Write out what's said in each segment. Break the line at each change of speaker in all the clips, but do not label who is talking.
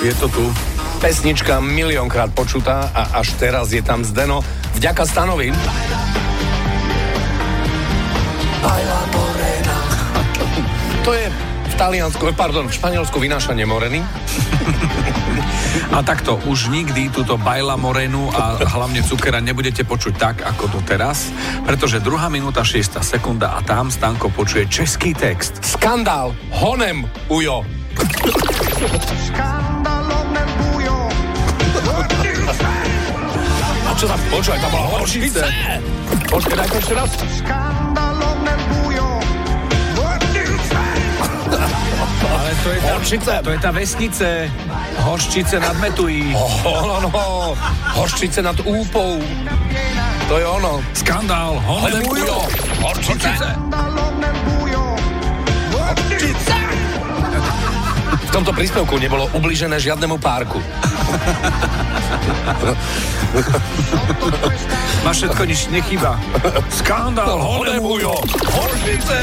Je to tu.
Pesnička miliónkrát počutá a až teraz je tam Zdeno. Vďaka Stanovi. To je v Taliansku, pardon, v Španielsku vynášanie moreny.
A takto, už nikdy túto Bajla Morenu a hlavne Cukera nebudete počuť tak, ako doteraz, pretože druhá minúta, 6 sekunda a tam Stanko počuje český text.
Skandál, honem, ujo. A čo tam, počúvaj, tam bola horšice. Počkaj, daj to ešte raz.
Ale to je tá,
Horšice.
to je tá vesnice. Horščice nad Metují.
Oh, no, no, horščice nad úpou. To je ono.
Skandál, honem
Honem, ujo. Tomto príspevku nebolo ubližené žiadnemu párku.
Ma všetko nič nechýba. Skandál, honem ujo.
Horšice.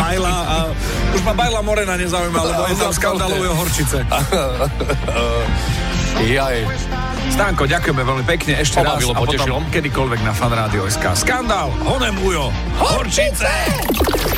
Bajla a už ma Bajla Morena nezaujíma, lebo je tam skandalujú horčice.
Jaj.
Stánko, ďakujeme veľmi pekne ešte raz
Pobavilo,
a potom
potešilo.
kedykoľvek na Fan Rádio SK. Skandál, honem ujo.
Horčice.
Čo